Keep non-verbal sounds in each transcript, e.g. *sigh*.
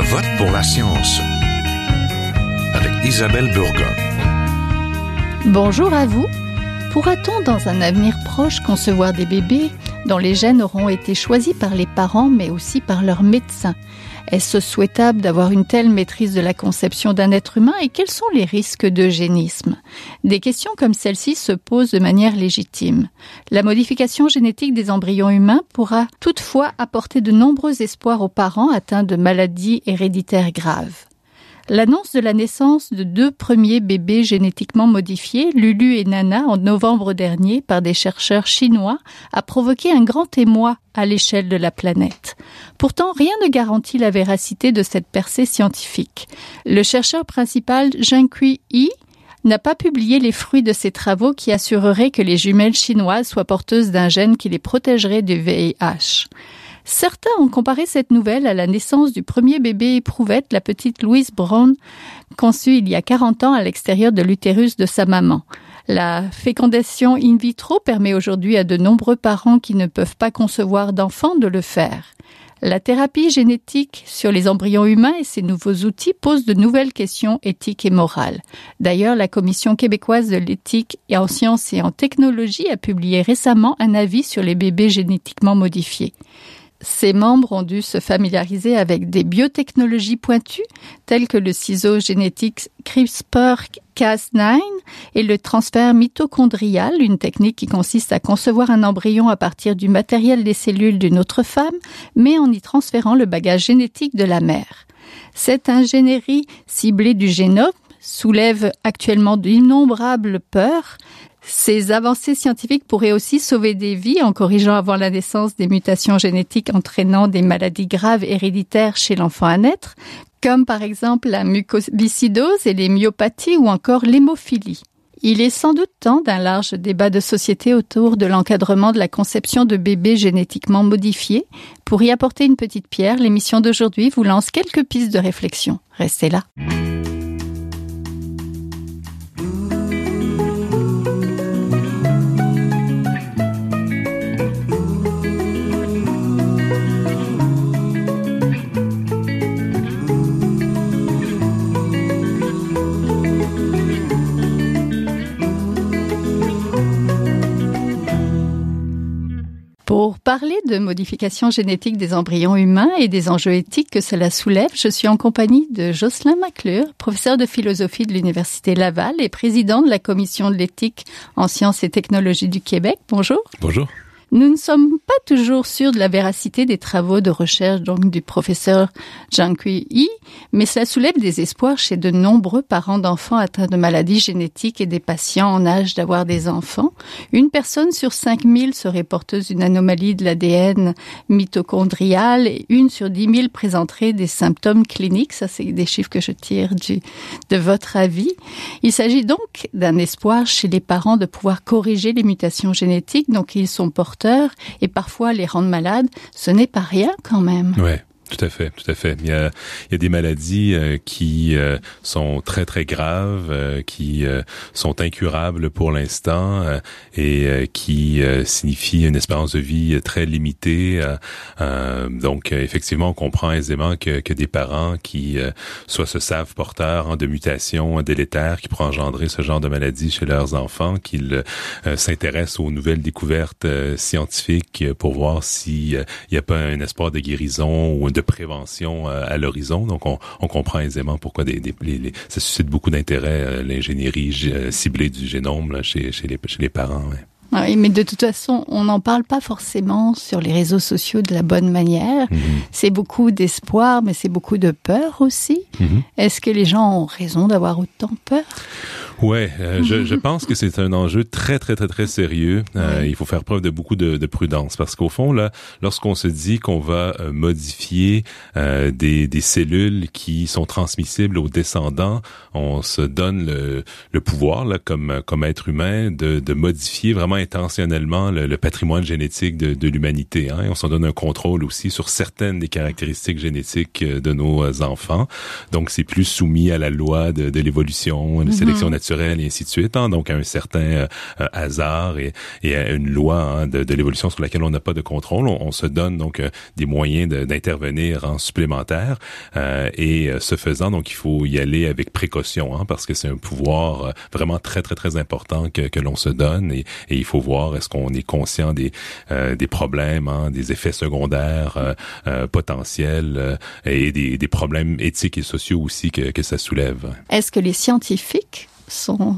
Je vote pour la science avec Isabelle Burgon. Bonjour à vous. Pourra-t-on dans un avenir proche concevoir des bébés dont les gènes auront été choisis par les parents mais aussi par leurs médecins? Est-ce souhaitable d'avoir une telle maîtrise de la conception d'un être humain et quels sont les risques d'eugénisme Des questions comme celle-ci se posent de manière légitime. La modification génétique des embryons humains pourra toutefois apporter de nombreux espoirs aux parents atteints de maladies héréditaires graves. L'annonce de la naissance de deux premiers bébés génétiquement modifiés, Lulu et Nana, en novembre dernier par des chercheurs chinois, a provoqué un grand émoi à l'échelle de la planète. Pourtant, rien ne garantit la véracité de cette percée scientifique. Le chercheur principal, Zhengqi Yi, n'a pas publié les fruits de ses travaux qui assureraient que les jumelles chinoises soient porteuses d'un gène qui les protégerait du VIH. Certains ont comparé cette nouvelle à la naissance du premier bébé éprouvette, la petite Louise Brown, conçue il y a 40 ans à l'extérieur de l'utérus de sa maman. La fécondation in vitro permet aujourd'hui à de nombreux parents qui ne peuvent pas concevoir d'enfants de le faire. La thérapie génétique sur les embryons humains et ces nouveaux outils posent de nouvelles questions éthiques et morales. D'ailleurs, la Commission québécoise de l'éthique et en sciences et en technologie a publié récemment un avis sur les bébés génétiquement modifiés. Ses membres ont dû se familiariser avec des biotechnologies pointues telles que le ciseau génétique CRISPR-Cas9 et le transfert mitochondrial, une technique qui consiste à concevoir un embryon à partir du matériel des cellules d'une autre femme, mais en y transférant le bagage génétique de la mère. Cette ingénierie ciblée du génome soulève actuellement d'innombrables peurs, ces avancées scientifiques pourraient aussi sauver des vies en corrigeant avant la naissance des mutations génétiques entraînant des maladies graves héréditaires chez l'enfant à naître, comme par exemple la mucoviscidose et les myopathies ou encore l'hémophilie. Il est sans doute temps d'un large débat de société autour de l'encadrement de la conception de bébés génétiquement modifiés. Pour y apporter une petite pierre, l'émission d'aujourd'hui vous lance quelques pistes de réflexion. Restez là. Pour parler de modification génétique des embryons humains et des enjeux éthiques que cela soulève, je suis en compagnie de Jocelyn Maclure, professeur de philosophie de l'Université Laval et président de la commission de l'éthique en sciences et technologies du Québec. Bonjour. Bonjour. Nous ne sommes pas toujours sûrs de la véracité des travaux de recherche donc du professeur Zhang Yi, mais cela soulève des espoirs chez de nombreux parents d'enfants atteints de maladies génétiques et des patients en âge d'avoir des enfants. Une personne sur 5000 serait porteuse d'une anomalie de l'ADN mitochondrial et une sur 10 000 présenterait des symptômes cliniques. Ça, c'est des chiffres que je tire du, de votre avis. Il s'agit donc d'un espoir chez les parents de pouvoir corriger les mutations génétiques, donc ils sont et parfois les rendre malades, ce n'est pas rien quand même. Tout à fait, tout à fait. Il y a, il y a des maladies euh, qui euh, sont très très graves, euh, qui sont incurables pour l'instant et qui signifient une espérance de vie très limitée. donc effectivement, on comprend aisément que, que des parents qui soit se savent porteurs de mutations délétères qui pourraient engendrer ce genre de maladie chez leurs enfants, qu'ils s'intéressent aux nouvelles découvertes scientifiques pour voir s'il n'y a pas un espoir de guérison ou de prévention euh, à l'horizon. Donc, on, on, comprend aisément pourquoi des, des les, ça suscite beaucoup d'intérêt, euh, l'ingénierie euh, ciblée du génome là, chez, chez, les, chez les parents. Ouais. Oui, mais de toute façon, on n'en parle pas forcément sur les réseaux sociaux de la bonne manière. -hmm. C'est beaucoup d'espoir, mais c'est beaucoup de peur aussi. -hmm. Est-ce que les gens ont raison d'avoir autant peur? Ouais, euh, je, je, *laughs* pense que c'est un enjeu très très très très sérieux. Euh, il faut faire preuve de beaucoup de, de prudence parce qu'au fond là, lorsqu'on se dit qu'on va euh, modifier euh, des, des cellules qui sont transmissibles aux descendants, on se donne le, le pouvoir là comme comme être humain de, de modifier vraiment intentionnellement le, le patrimoine génétique de, de l'humanité. Hein, et on s'en donne un contrôle aussi sur certaines des caractéristiques génétiques de nos enfants. Donc c'est plus soumis à la loi de, de l'évolution, de sélection naturelle et ainsi de suite. Hein, donc, un certain hasard et, et une loi hein, de, de l'évolution sur laquelle on n'a pas de contrôle. On, se donne donc des moyens d'intervenir en supplémentaire et ce faisant, donc il faut y aller avec précaution hein, parce que c'est un pouvoir vraiment très très très important que, que l'on se donne et, et, il faut voir est-ce qu'on est conscient des des problèmes, hein, des effets secondaires potentiels et des, des problèmes éthiques et sociaux aussi que, que ça soulève? Est-ce que les scientifiques sont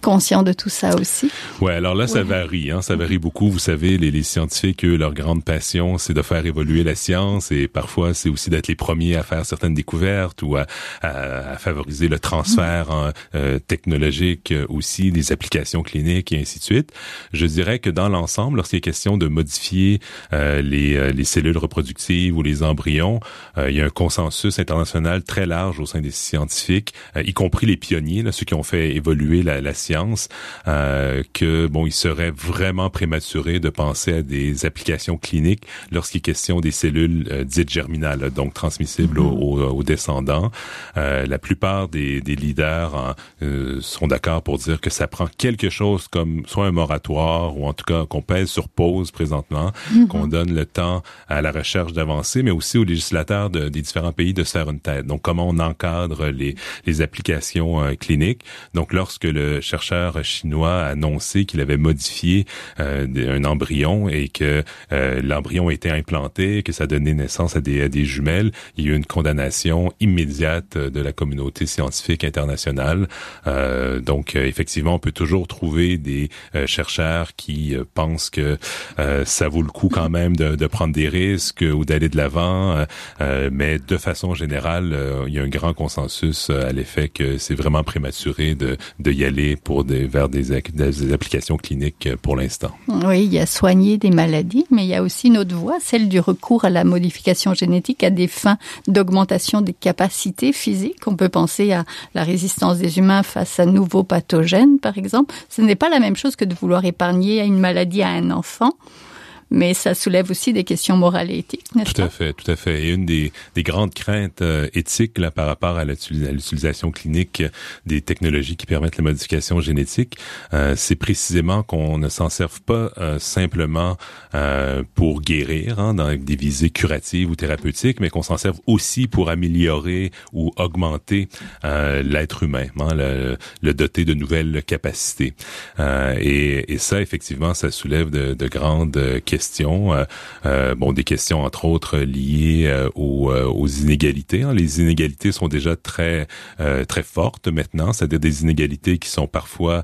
conscient de tout ça aussi. Ouais, alors là, ça varie, hein, ça varie beaucoup. Vous savez, les, les scientifiques, eux, leur grande passion, c'est de faire évoluer la science et parfois, c'est aussi d'être les premiers à faire certaines découvertes ou à, à, favoriser le transfert euh, technologique aussi, des applications cliniques et ainsi de suite. Je dirais que dans l'ensemble, lorsqu'il est question de modifier euh, les, euh, les cellules reproductives ou les embryons, il y a un consensus international très large au sein des scientifiques, y compris les pionniers, là, ceux qui ont fait évoluer la, la science euh, que bon, il serait vraiment prématuré de penser à des applications cliniques lorsqu'il est question des cellules euh, dites germinales, donc transmissibles mm-hmm. aux, descendants. Euh, la plupart des, leaders hein, sont d'accord pour dire que ça prend quelque chose comme soit un moratoire ou en tout cas qu'on pèse sur pause présentement, mm-hmm. qu'on donne le temps à la recherche d'avancer, mais aussi aux législateurs des différents pays de se faire une tête. Donc comment on encadre les, les applications cliniques? Donc lorsque le chercheur chercheur chinois a annoncé qu'il avait modifié euh, un embryon et que euh, l'embryon était implanté, que ça donnait naissance à des, à des jumelles. Il y a eu une condamnation immédiate de la communauté scientifique internationale. Euh, donc, effectivement, on peut toujours trouver des chercheurs qui pensent que ça vaut le coup quand même de, de prendre des risques ou d'aller de l'avant, mais de façon générale, il y a un grand consensus à l'effet que c'est vraiment prématuré de, de y aller pour des, vers des, des applications cliniques pour l'instant. Oui, il y a soigner des maladies, mais il y a aussi une autre voie, celle du recours à la modification génétique à des fins d'augmentation des capacités physiques. On peut penser à la résistance des humains face à nouveaux pathogènes, par exemple. Ce n'est pas la même chose que de vouloir épargner une maladie à un enfant mais ça soulève aussi des questions morales et éthiques, n'est-ce Tout à fait, tout à fait. Et une des, des grandes craintes euh, éthiques là, par rapport à l'utilisation clinique des technologies qui permettent la modification génétique, euh, c'est précisément qu'on ne s'en serve pas euh, simplement euh, pour guérir hein, dans des visées curatives ou thérapeutiques, mais qu'on s'en serve aussi pour améliorer ou augmenter l'être humain, hein, le, le, doter de nouvelles capacités. Et, et, ça, effectivement, ça soulève de, de grandes questions questions, euh, euh, bon, des questions entre autres liées euh, aux, aux, inégalités. Hein. Les inégalités sont déjà très très fortes maintenant, c'est-à-dire des inégalités qui sont parfois,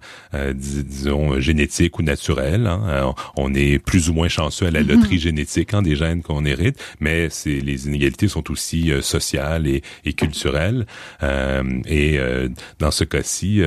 disons, génétiques ou naturelles. Hein. On est plus ou moins chanceux à la mm-hmm. loterie génétique hein, des gènes qu'on hérite, mais c'est les inégalités sont aussi sociales et, et culturelles. et dans ce cas-ci,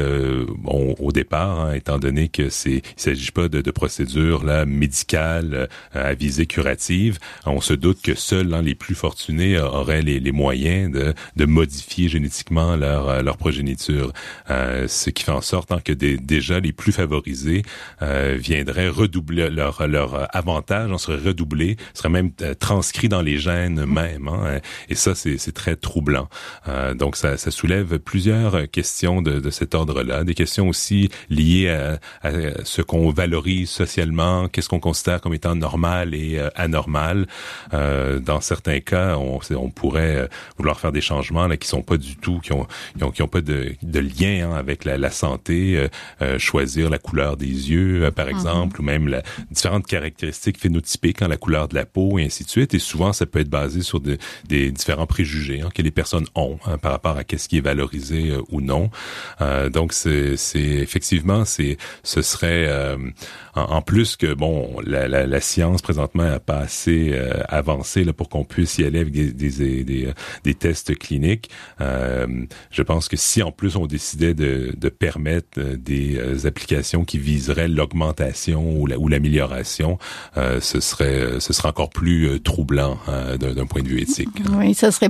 bon, au départ, hein, étant donné que c'est, il s'agit pas de, de procédures là médicales à visée curative, on se doute que seuls hein, les plus fortunés auraient les, les moyens de, de, modifier génétiquement leur, euh, leur progéniture. Euh, ce qui fait en sorte hein, que des, déjà les plus favorisés euh, viendraient redoubler leur, leur avantage, on serait redoublé, serait même euh, transcrit dans les gènes même. Hein, et ça, c'est très troublant. Euh, donc, ça, ça, soulève plusieurs questions de, de cet ordre-là, des questions aussi liées à, à ce qu'on valorise socialement, qu'est-ce qu'on considère comme étant normal et euh, anormal. Euh, dans certains cas, on, on pourrait euh, vouloir faire des changements là, qui sont pas du tout, qui ont, qui ont, pas de, de lien hein, avec la, la santé, choisir la couleur des yeux, par mhm. exemple, ou même la, différentes caractéristiques phénotypiques, hein, la couleur de la peau, et ainsi de suite. Et souvent, ça peut être basé sur de, des différents préjugés hein, que les personnes ont hein, par rapport à qu'est-ce qui est valorisé ou non. donc, c'est effectivement, c'est ce serait en, en, plus que bon, la, la, la science présentement n'a pas assez euh, avancé là, pour qu'on puisse y aller avec des, des, des, euh, des tests cliniques. Euh, je pense que si en plus on décidait de, de permettre des applications qui viseraient l'augmentation ou l'amélioration, la, ce serait ce serait encore plus troublant d'un point de vue éthique. Oui, ça serait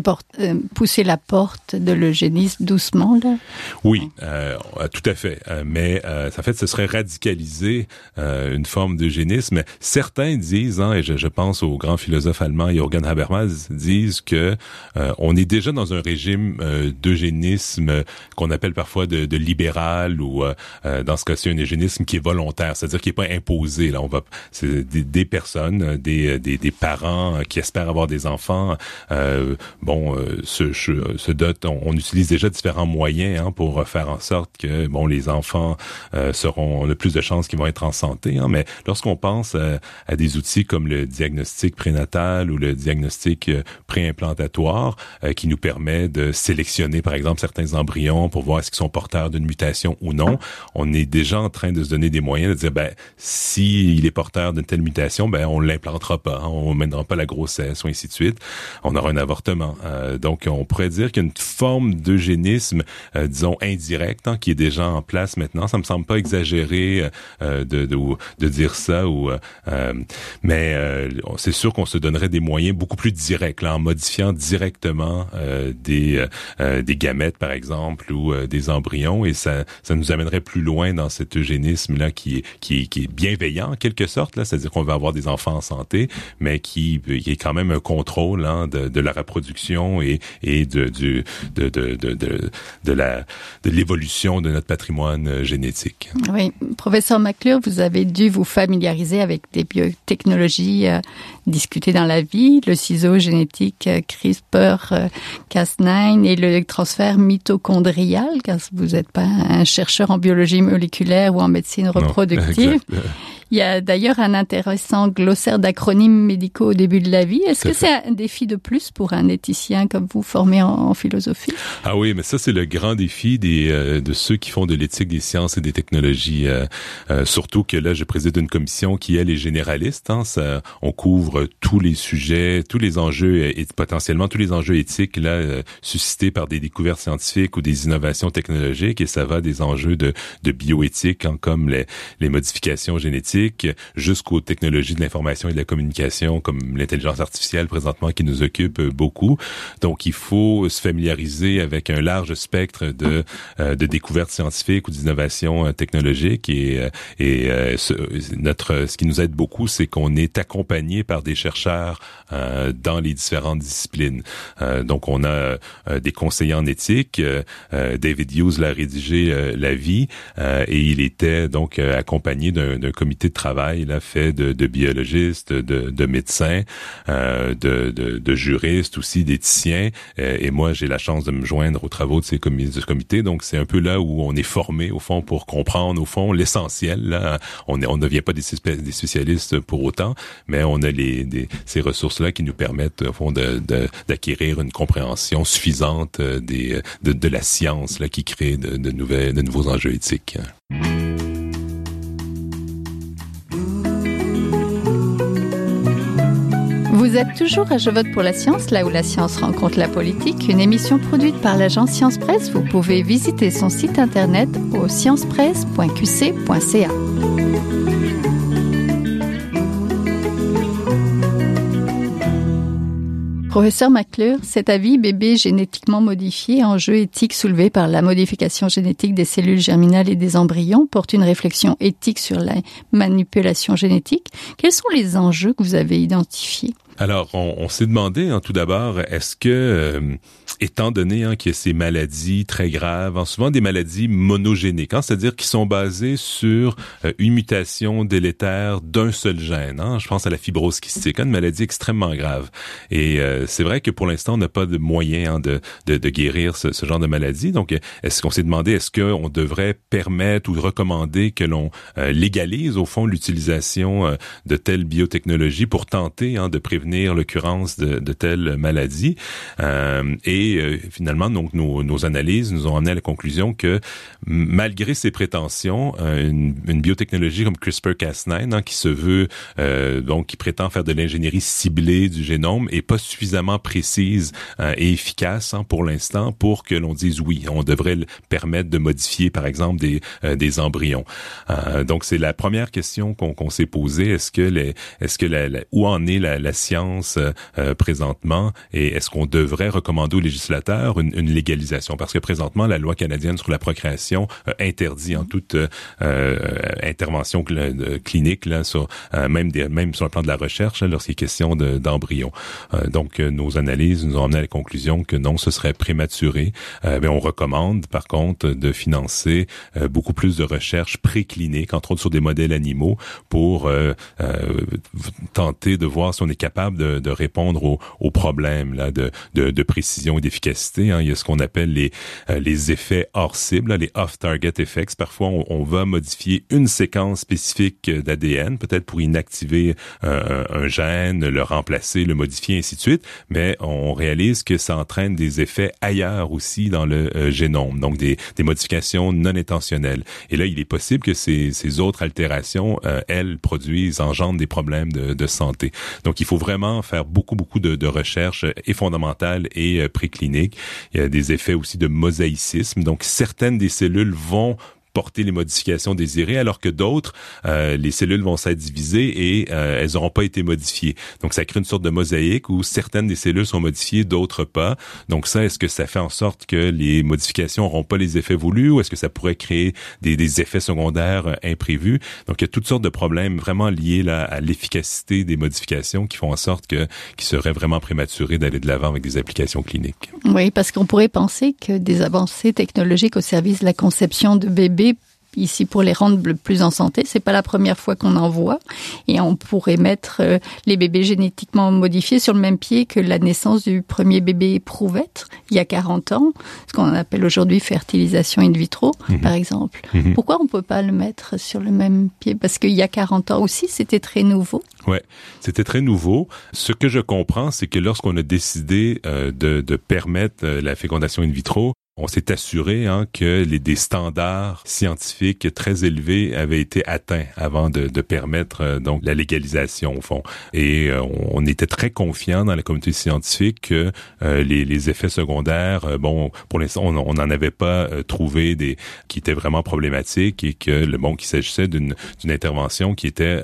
pousser la porte de l'eugénisme doucement là. Oui, tout à fait. mais en fait, ce serait radicaliser une forme d'eugénisme. Certains disent, hein, et je, je, pense au grand philosophe allemand Jürgen Habermas, disent que euh, on est déjà dans un régime euh, d'eugénisme qu'on appelle parfois de, de libéral ou euh, dans ce cas-ci un eugénisme qui est volontaire, c'est-à-dire qui est pas imposé. Là, on va c'est des, des, personnes, des, des, des, parents qui espèrent avoir des enfants, bon, se, se dotent. On, utilise déjà différents moyens hein, pour faire en sorte que bon les enfants seront le plus de chances qu'ils vont être en santé. Hein, mais lorsqu'on pense à, des outils comme le diagnostic prénatal ou le diagnostic préimplantatoire qui nous permet de sélectionner, par exemple, certains embryons pour voir est-ce sont porteurs d'une mutation ou non. On est déjà en train de se donner des moyens de dire, ben, s'il est porteur d'une telle mutation, ben, on l'implantera pas, hein, on mènera pas la grossesse ou ainsi de suite. On aura un avortement. Euh, donc, on pourrait dire qu'il y a une forme d'eugénisme, euh, disons, indirect, hein, qui est déjà en place maintenant. Ça me semble pas exagéré euh, de, de, de, dire ça ou, mais c'est sûr qu'on se donnerait des moyens beaucoup plus directs, là, en modifiant directement des, des gamètes, par exemple, ou des embryons, et ça, ça nous amènerait plus loin dans cet eugénisme là qui qui qui est bienveillant en quelque sorte là, c'est-à-dire qu'on va avoir des enfants en santé, mais qui, qui est quand même un contrôle hein, de, de, la reproduction et, et de, de, de, de, de, de la de l'évolution de notre patrimoine génétique. Oui, professeur McClure, vous avez dû vous familiariser avec des biotechnologies euh, discutées dans la vie, le ciseau génétique euh, CRISPR-Cas9 et le transfert mitochondrial, car vous n'êtes pas un chercheur en biologie moléculaire ou en médecine reproductive. Non, Il y a d'ailleurs un intéressant glossaire d'acronymes médicaux au début de la vie. Est-ce que c'est un défi de plus pour un éthicien comme vous formé en, en philosophie? Ah oui, mais ça c'est le grand défi des euh, de ceux qui font de l'éthique des sciences et des technologies. Euh, euh, surtout que là, je préside une commission qui elle est généraliste. Hein, ça, on couvre tous les sujets, tous les enjeux et potentiellement tous les enjeux éthiques là euh, suscités par des découvertes scientifiques ou des innovations technologiques. Et ça va des enjeux de, de bioéthique, hein, comme les, les modifications génétiques jusqu'aux technologies de l'information et de la communication comme l'intelligence artificielle présentement qui nous occupe beaucoup. Donc il faut se familiariser avec un large spectre de, euh, de découvertes scientifiques ou d'innovations euh, technologiques et, euh, et euh, ce, notre ce qui nous aide beaucoup c'est qu'on est accompagné par des chercheurs euh, dans les différentes disciplines. Euh, donc on a des conseillers en éthique. David Hughes l'a rédigé La vie et il était donc accompagné d'un comité de travail là, fait de, de biologistes, de, de médecins, euh, de, de, de, juristes aussi, d'éthiciens. Euh, et moi, j'ai la chance de me joindre aux travaux de ces comités. Comité. Donc, c'est un peu là où on est formé, au fond, pour comprendre, au fond, l'essentiel. On, est, on ne devient pas des, spécialistes pour autant, mais on a les, des, ces ressources-là qui nous permettent, au fond, d'acquérir une compréhension suffisante des, de, de la science là, qui crée de, de, nouvelles, de nouveaux enjeux éthiques. Vous êtes toujours à Je vote pour la science, là où la science rencontre la politique, une émission produite par l'agence Science Presse. Vous pouvez visiter son site internet au sciencepresse.qc.ca. Professeur McClure, cet avis bébé génétiquement modifié, enjeu éthique soulevé par la modification génétique des cellules germinales et des embryons, porte une réflexion éthique sur la manipulation génétique. Quels sont les enjeux que vous avez identifiés? Alors, on, s'est demandé hein, tout d'abord, est-ce que, euh, étant donné hein, qu'il y a ces maladies très graves, hein, souvent des maladies monogéniques, hein, c'est-à-dire qui sont basées sur euh, une mutation délétère d'un seul gène. Hein, je pense à la fibrose kystique, une maladie extrêmement grave. Et euh, c'est vrai que pour l'instant, on n'a pas de moyen hein, de, de, de, guérir ce, ce, genre de maladie. Donc, est-ce qu'on s'est demandé, est-ce qu'on devrait permettre ou recommander que l'on euh, légalise au fond l'utilisation euh, de telles biotechnologies pour tenter hein, de prévenir l'occurrence de, de telles maladies? Euh, et euh, finalement, donc nos, nos, analyses nous ont amené à la conclusion que malgré ces prétentions, euh, une, une, biotechnologie comme CRISPR-Cas9, hein, qui se veut euh, donc qui prétend faire de l'ingénierie ciblée du génome, est pas suffisamment précise euh, et efficace hein, pour l'instant pour que l'on dise oui, on devrait permettre de modifier, par exemple, des, des embryons. donc c'est la première question qu'on qu s'est posée. Est-ce que les, est-ce que la, où en est la, la science euh, présentement? Et est-ce qu'on devrait recommander aux législateurs législateur une, une, légalisation parce que présentement la loi canadienne sur la procréation interdit en toute intervention clinique là sur même des, même sur le plan de la recherche lorsqu'il est question d'embryons. donc nos analyses nous ont amené à la conclusion que non, ce serait prématuré. mais on recommande par contre de financer beaucoup plus de recherches précliniques, entre autres sur des modèles animaux, pour euh, euh, tenter de voir si on est capable de, de répondre aux, aux, problèmes là de, de, de précision et d'efficacité. Hein. Il y a ce qu'on appelle les, euh, les effets hors cible, les off-target effects. Parfois, on, on, va modifier une séquence spécifique d'ADN, peut-être pour inactiver un, un, gène, le remplacer, le modifier, ainsi de suite, mais on réalise que ça entraîne des effets ailleurs aussi dans le génome, donc des, des modifications non intentionnelles. Et là, il est possible que ces, ces autres altérations, euh, elles, produisent, engendrent des problèmes de, de, santé. Donc, il faut vraiment faire beaucoup, beaucoup de, de recherches et fondamentales et euh, Il y a des effets aussi de mosaïcisme. Donc, certaines des cellules vont porter les modifications désirées, alors que d'autres, euh, les cellules vont s'être divisées et euh, elles n'auront pas été modifiées. Donc, ça crée une sorte de mosaïque où certaines des cellules sont modifiées, d'autres pas. Donc, ça, est-ce que ça fait en sorte que les modifications n'auront pas les effets voulus ou est-ce que ça pourrait créer des, des effets secondaires euh, imprévus? Donc, il y a toutes sortes de problèmes vraiment liés là, à l'efficacité des modifications qui font en sorte que qu'il serait vraiment prématuré d'aller de l'avant avec des applications cliniques. Oui, parce qu'on pourrait penser que des avancées technologiques au service de la conception de bébés ici pour les rendre plus en santé. C'est pas la première fois qu'on en voit et on pourrait mettre euh, les bébés génétiquement modifiés sur le même pied que la naissance du premier bébé éprouvette il y a 40 ans, ce qu'on appelle aujourd'hui fertilisation in vitro mmh. par exemple. Mmh. Pourquoi on peut pas le mettre sur le même pied? Parce qu'il y a 40 ans aussi c'était très nouveau. Ouais, c'était très nouveau. Ce que je comprends, c'est que lorsqu'on a décidé euh, de, de permettre euh, la fécondation in vitro, on s'est assuré hein, que les, des standards scientifiques très élevés avaient été atteints avant de, de permettre euh, donc la légalisation au fond. Et euh, on, était très confiant dans la communauté scientifique que euh, les, les, effets secondaires, bon, pour l'instant, on n'en avait pas trouvé des qui étaient vraiment problématiques et que le bon qu'il s'agissait d'une intervention qui était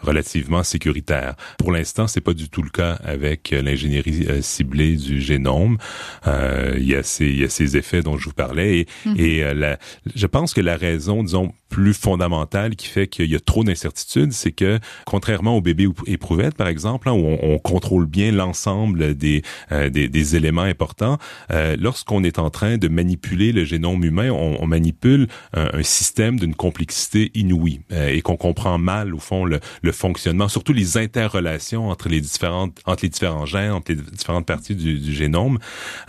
relativement sécuritaire. Pour l'instant, c'est pas du tout le cas avec l'ingénierie ciblée du génome. il y a ces il y a ces effets dont je vous parlais. Et, et euh, la, je pense que la raison, disons, plus fondamentale qui fait qu'il y a trop d'incertitudes, c'est que contrairement au bébé éprouvette, par exemple, hein, où on, on, contrôle bien l'ensemble des, euh, des, des, éléments importants, euh, lorsqu'on est en train de manipuler le génome humain, on, on manipule un, un système d'une complexité inouïe euh, et qu'on comprend mal au fond le, le, fonctionnement, surtout les interrelations entre les différentes entre les différents gènes, entre les différentes parties du, du génome.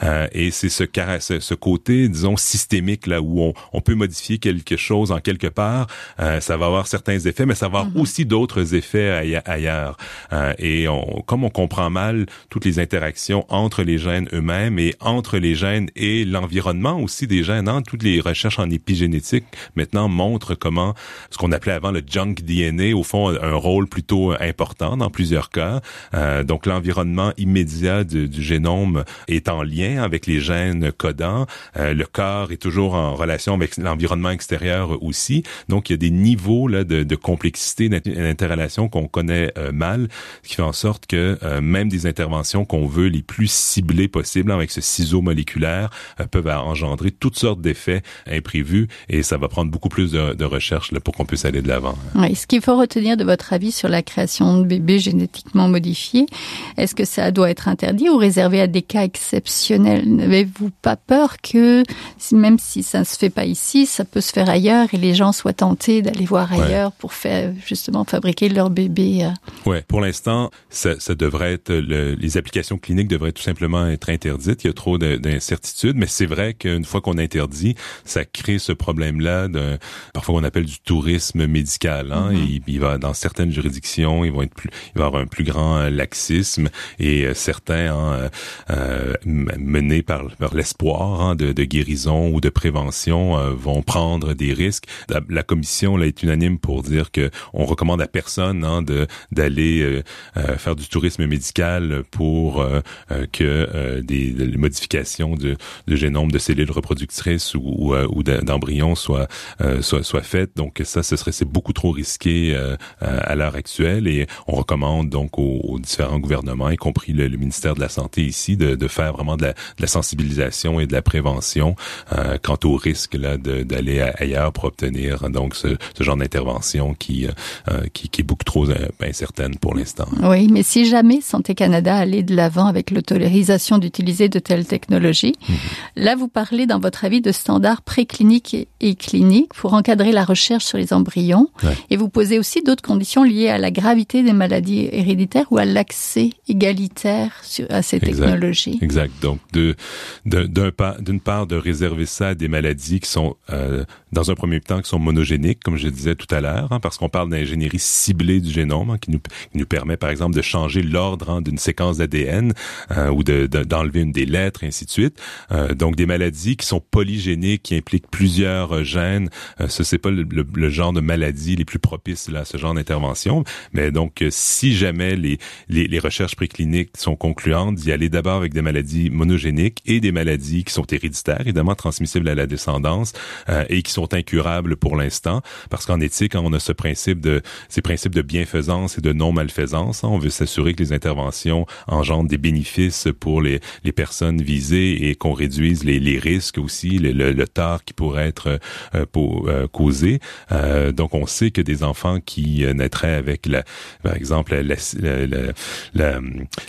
Euh, et c'est ce, ce, ce côté, disons, systémique là où on, on peut modifier quelque chose en quelque euh, ça va avoir certains effets, mais ça va avoir mm -hmm. aussi d'autres effets ailleurs. Euh, et on, comme on comprend mal toutes les interactions entre les gènes eux-mêmes et entre les gènes et l'environnement aussi des gènes, hein, toutes les recherches en épigénétique maintenant montrent comment ce qu'on appelait avant le junk DNA, au fond, un rôle plutôt important dans plusieurs cas. Euh, donc l'environnement immédiat du, du génome est en lien avec les gènes codants. Euh, le corps est toujours en relation avec l'environnement extérieur aussi. Donc, il y a des niveaux là, de, de complexité d'interrelation qu'on connaît euh, mal, ce qui fait en sorte que euh, même des interventions qu'on veut les plus ciblées possibles avec ce ciseau moléculaire euh, peuvent engendrer toutes sortes d'effets imprévus et ça va prendre beaucoup plus de, de recherche là, pour qu'on puisse aller de l'avant. Oui, ce qu'il faut retenir de votre avis sur la création de bébés génétiquement modifiés, est-ce que ça doit être interdit ou réservé à des cas exceptionnels? N'avez-vous pas peur que même si ça ne se fait pas ici, ça peut se faire ailleurs et les gens soient tentés d'aller voir ailleurs ouais. pour faire justement fabriquer leur bébé. Euh. Ouais, pour l'instant, ça, ça devrait être le, les applications cliniques devraient tout simplement être interdites. Il y a trop d'incertitudes, mais c'est vrai qu'une fois qu'on interdit, ça crée ce problème-là de parfois on appelle du tourisme médical. Hein, mm -hmm. et, il va dans certaines juridictions, ils vont être plus, il va avoir un plus grand euh, laxisme et euh, certains hein, euh, menés par, par l'espoir hein, de, de guérison ou de prévention euh, vont prendre des risques. La, commission là, est unanime pour dire que on recommande à personne hein, de d'aller faire du tourisme médical pour que des, modifications de, de, génome de cellules reproductrices ou, ou, d'embryons soient, soient, soient faites. Donc ça, ce serait c'est beaucoup trop risqué à l'heure actuelle et on recommande donc aux, différents gouvernements, y compris le, ministère de la Santé ici, de, de faire vraiment de la, de la, sensibilisation et de la prévention euh, quant au risque là d'aller ailleurs pour obtenir donc ce, ce genre d'intervention qui, euh, qui, qui est beaucoup trop euh, incertaine pour l'instant. Oui, mais si jamais Santé Canada allait de l'avant avec l'autorisation d'utiliser de telles technologies, mhm. là vous parlez dans votre avis de standards précliniques et, cliniques pour encadrer la recherche sur les embryons et vous posez aussi d'autres conditions liées à la gravité des maladies héréditaires ou à l'accès égalitaire à ces technologies. Exact. Donc, de, d'une part, part, de réserver ça à des maladies qui sont, euh, dans un premier temps, qui sont monogéniques, comme je disais tout à l'heure, hein, parce qu'on parle d'ingénierie ciblée du génome, hein, qui, nous, qui nous permet, par exemple, de changer l'ordre hein, d'une séquence d'ADN euh, ou de, d'enlever une des lettres, et ainsi de suite. Euh, donc, des maladies qui sont polygéniques, qui impliquent plusieurs euh, gènes. Euh, ce c'est pas le, le, genre de maladies les plus propices à ce genre d'intervention. Mais donc, euh, si jamais les, les, les recherches précliniques sont concluantes, d'y aller d'abord avec des maladies monogéniques et des maladies qui sont héréditaires, évidemment transmissibles à la descendance euh, et qui sont incurables pour l'instant, parce qu'en éthique, on a ce principe de ces principes de bienfaisance et de non malfaisance. Hein. on veut s'assurer que les interventions engendrent des bénéfices pour les, les personnes visées et qu'on réduise les, les risques aussi, le, le, tort qui pourrait être euh, euh, causé. Euh, donc, on sait que des enfants qui naîtraient avec la, par exemple, la, la,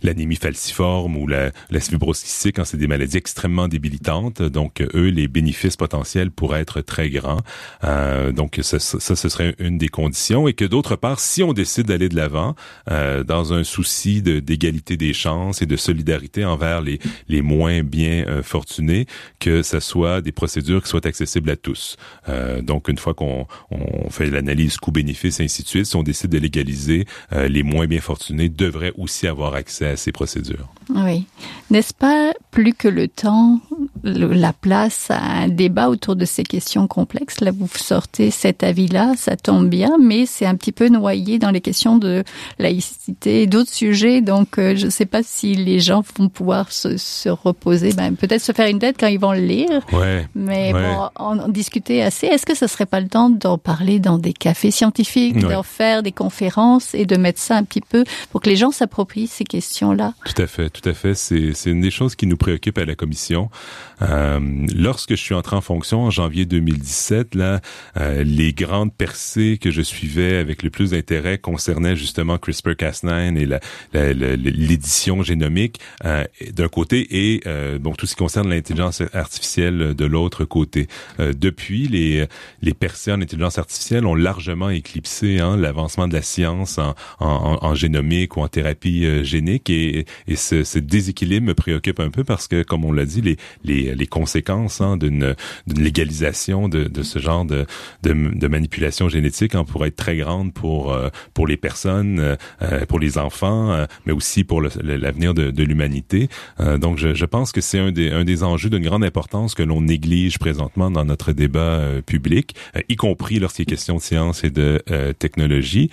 l'anémie falciforme ou la, la cystique, hein, c'est des maladies extrêmement débilitantes. Donc, eux, les bénéfices potentiels pourraient être très grands. Euh, donc, ça, ça, ce serait une des conditions. Et que d'autre part, si on décide d'aller de l'avant, euh, dans un souci d'égalité des chances et de solidarité envers les, les moins bien euh, fortunés, que ce soit des procédures qui soient accessibles à tous. Euh, donc, une fois qu'on on fait l'analyse coût-bénéfice ainsi de suite, si on décide de légaliser, euh, les moins bien fortunés devraient aussi avoir accès à ces procédures. Oui. N'est-ce pas plus que le temps, la place à un débat autour de ces questions complexes Là, vous sortez cet avis-là, ça tombe bien, mais c'est un petit peu noyé dans les questions de laïcité et d'autres sujets. Donc, euh, je ne sais pas si les gens vont pouvoir se, se reposer, ben, peut-être se faire une tête quand ils vont le lire. Ouais, mais bon, en, discuter assez. Est-ce que ce serait pas le temps d'en parler dans des cafés scientifiques, d'en faire des conférences et de mettre ça un petit peu pour que les gens s'approprient ces questions-là? Tout à fait tout à fait. C'est, c'est une des choses qui nous préoccupe à la commission. Euh, lorsque je suis entré en fonction en janvier 2017, là, euh, les grandes percées que je suivais avec le plus d'intérêt concernaient justement CRISPR-Cas9 et l'édition génomique euh, d'un côté et bon tout ce qui concerne l'intelligence artificielle de l'autre côté. Depuis, les, percées en intelligence artificielle ont largement éclipsé hein, l'avancement de la science en, génomique ou en thérapie génique et, ce, déséquilibre me préoccupe un peu parce que, comme on l'a dit, les, les conséquences hein, d'une légalisation de, de, ce genre de, de, de manipulation génétique hein, pourraient être très grandes pour, euh, pour les personnes, euh, pour les enfants, euh, mais aussi pour l'avenir de, de l'humanité. donc, je, je pense que c'est un des, un des enjeux d'une grande importance que l'on néglige présentement dans notre débat public, y compris lorsqu'il est question de science et de technologie.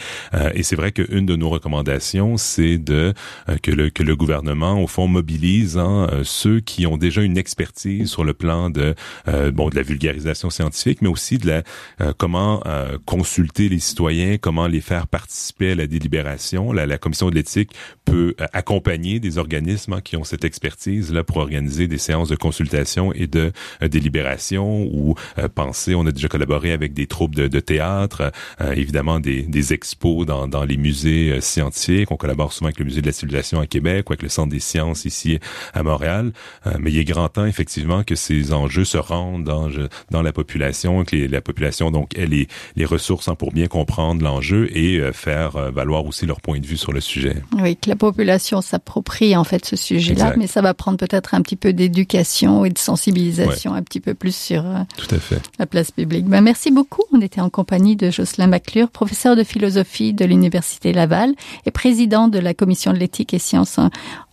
et c'est vrai qu'une de nos recommandations, c'est de que le que le gouvernement, au fond, mobilise hein, euh, ceux qui ont déjà une expertise sur le plan de euh, bon de la vulgarisation scientifique, mais aussi de la euh, comment consulter les citoyens, comment les faire participer à la délibération. La, la commission de l'éthique peut accompagner des organismes hein, qui ont cette expertise là pour organiser des séances de consultation et de délibération ou penser. On a déjà collaboré avec des troupes de, de théâtre, évidemment des, des expos dans, dans les musées scientifiques. On collabore souvent avec le musée de la civilisation à Québec ou avec le Centre des sciences ici à Montréal. Euh, mais il est grand temps, effectivement, que ces enjeux se rendent dans, dans la population, que la population, donc, ait les, les ressources hein, pour bien comprendre l'enjeu et euh, faire euh, valoir aussi leur point de vue sur le sujet. Oui, que la population s'approprie, en fait, ce sujet-là, mais ça va prendre peut-être un petit peu d'éducation et de sensibilisation un petit peu plus sur Tout à fait. la place publique. Ben, merci beaucoup. On était en compagnie de Jocelyn Maclure, professeur de philosophie de l'Université Laval et président de la commission de l'éthique et sciences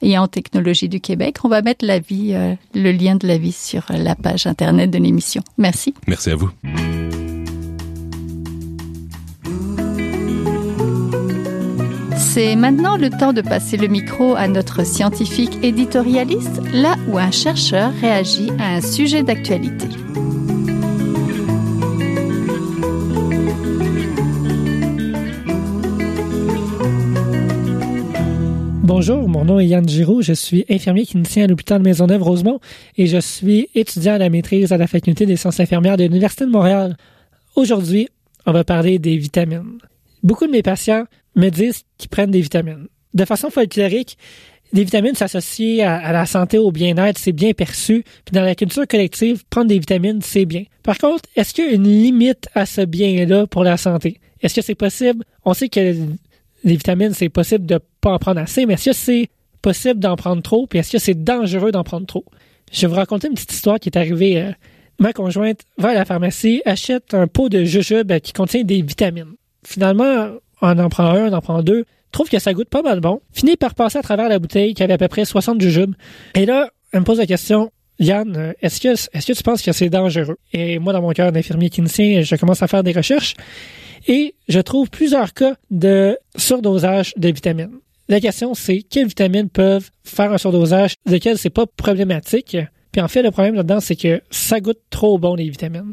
et en technologie du Québec. On va mettre l'avis, euh, le lien de sur la page internet de l'émission. Merci. Merci à vous. C'est maintenant le temps de passer le micro à notre scientifique éditorialiste, là où un chercheur réagit à un sujet d'actualité. Bonjour, mon nom est Yann Giraud, je suis infirmier clinicien à l'hôpital Maisonneuve-Rosemont et je suis étudiant à la maîtrise à la faculté des sciences infirmières de l'Université de Montréal. Aujourd'hui, on va parler des vitamines. Beaucoup de mes patients me disent qu'ils prennent des vitamines. De façon folklorique, les vitamines s'associent à, la santé, au bien-être, c'est bien perçu. Puis dans la culture collective, prendre des vitamines, c'est bien. Par contre, est-ce qu'il y a une limite à ce bien-là pour la santé? Est-ce que c'est possible? On sait que les vitamines, c'est possible de pas en prendre assez, mais est-ce que c'est possible d'en prendre trop? Puis est-ce que c'est dangereux d'en prendre trop? Je vais vous raconter une petite histoire qui est arrivée. Euh, ma conjointe va à la pharmacie, achète un pot de jujube qui contient des vitamines. Finalement, on en prend un, on en prend deux, trouve que ça goûte pas mal bon, finit par passer à travers la bouteille qui avait à peu près 60 jujubes. Et là, elle me pose la question, Yann, est-ce que, est-ce que tu penses que c'est dangereux? Et moi, dans mon cœur d'infirmier clinicien, je commence à faire des recherches et je trouve plusieurs cas de surdosage de vitamines. La question, c'est quelles vitamines peuvent faire un surdosage, lequel c'est pas problématique. Puis en fait, le problème là-dedans, c'est que ça goûte trop bon les vitamines.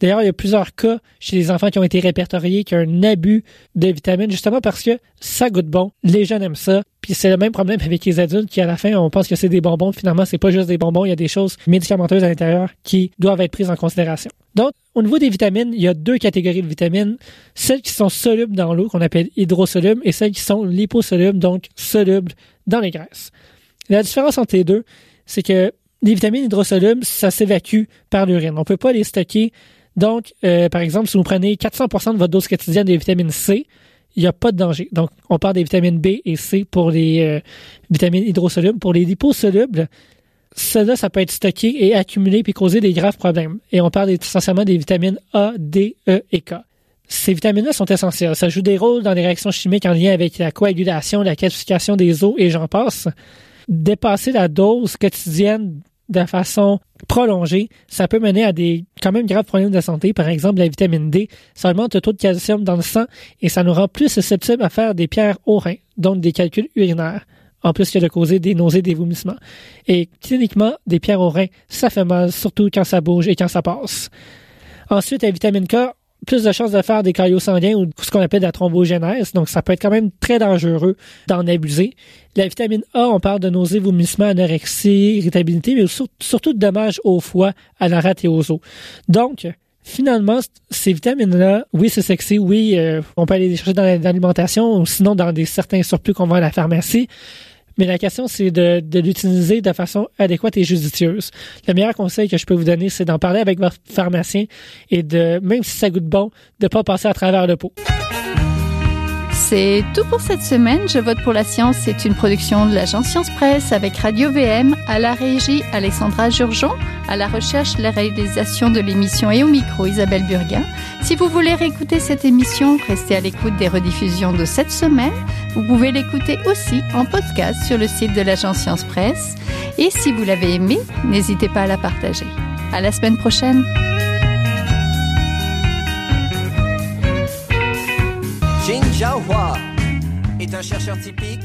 D'ailleurs, il y a plusieurs cas chez les enfants qui ont été répertoriés qui ont un abus de vitamines, justement parce que ça goûte bon. Les jeunes aiment ça. Puis c'est le même problème avec les adultes qui, à la fin, on pense que c'est des bonbons. Finalement, c'est pas juste des bonbons. Il y a des choses médicamenteuses à l'intérieur qui doivent être prises en considération. Donc, au niveau des vitamines, il y a deux catégories de vitamines. Celles qui sont solubles dans l'eau, qu'on appelle hydrosolubles, et celles qui sont liposolubles, donc solubles dans les graisses. La différence entre les deux, c'est que les vitamines hydrosolubles, ça s'évacue par l'urine. On peut pas les stocker donc, euh, par exemple, si vous prenez 400% de votre dose quotidienne de vitamine C, il n'y a pas de danger. Donc, on parle des vitamines B et C pour les euh, vitamines hydrosolubles. Pour les liposolubles, cela, ça peut être stocké et accumulé puis causer des graves problèmes. Et on parle essentiellement des vitamines A, D, E et K. Ces vitamines-là sont essentielles. Ça joue des rôles dans les réactions chimiques en lien avec la coagulation, la calcification des os et j'en passe. Dépasser la dose quotidienne de façon prolongée, ça peut mener à des quand même graves problèmes de santé. Par exemple, la vitamine D, ça augmente le taux de calcium dans le sang et ça nous rend plus susceptibles à faire des pierres au rein, donc des calculs urinaires, en plus que de causer des nausées, des vomissements. Et cliniquement, des pierres au rein, ça fait mal, surtout quand ça bouge et quand ça passe. Ensuite, la vitamine K, plus de chances de faire des caillots sanguins ou ce qu'on appelle la thrombogénèse. Donc, ça peut être quand même très dangereux d'en abuser. La vitamine A, on parle de nausées, vomissements, anorexie, irritabilité, mais surtout de dommages au foie, à la rate et aux os. Donc, finalement, ces vitamines-là, oui, c'est sexy, oui, euh, on peut aller les chercher dans l'alimentation ou sinon dans des certains surplus qu'on vend à la pharmacie. Mais la question, c'est de, de l'utiliser de façon adéquate et judicieuse. Le meilleur conseil que je peux vous donner, c'est d'en parler avec votre pharmacien et de, même si ça goûte bon, de pas passer à travers le pot. C'est tout pour cette semaine. Je vote pour la science. C'est une production de l'agence Science Presse avec Radio VM, à la régie Alexandra Jurgeon, à la recherche, la réalisation de l'émission et au micro Isabelle Burguin. Si vous voulez réécouter cette émission, restez à l'écoute des rediffusions de cette semaine. Vous pouvez l'écouter aussi en podcast sur le site de l'agence Science Presse. Et si vous l'avez aimé, n'hésitez pas à la partager. À la semaine prochaine. Jiahua est un chercheur typique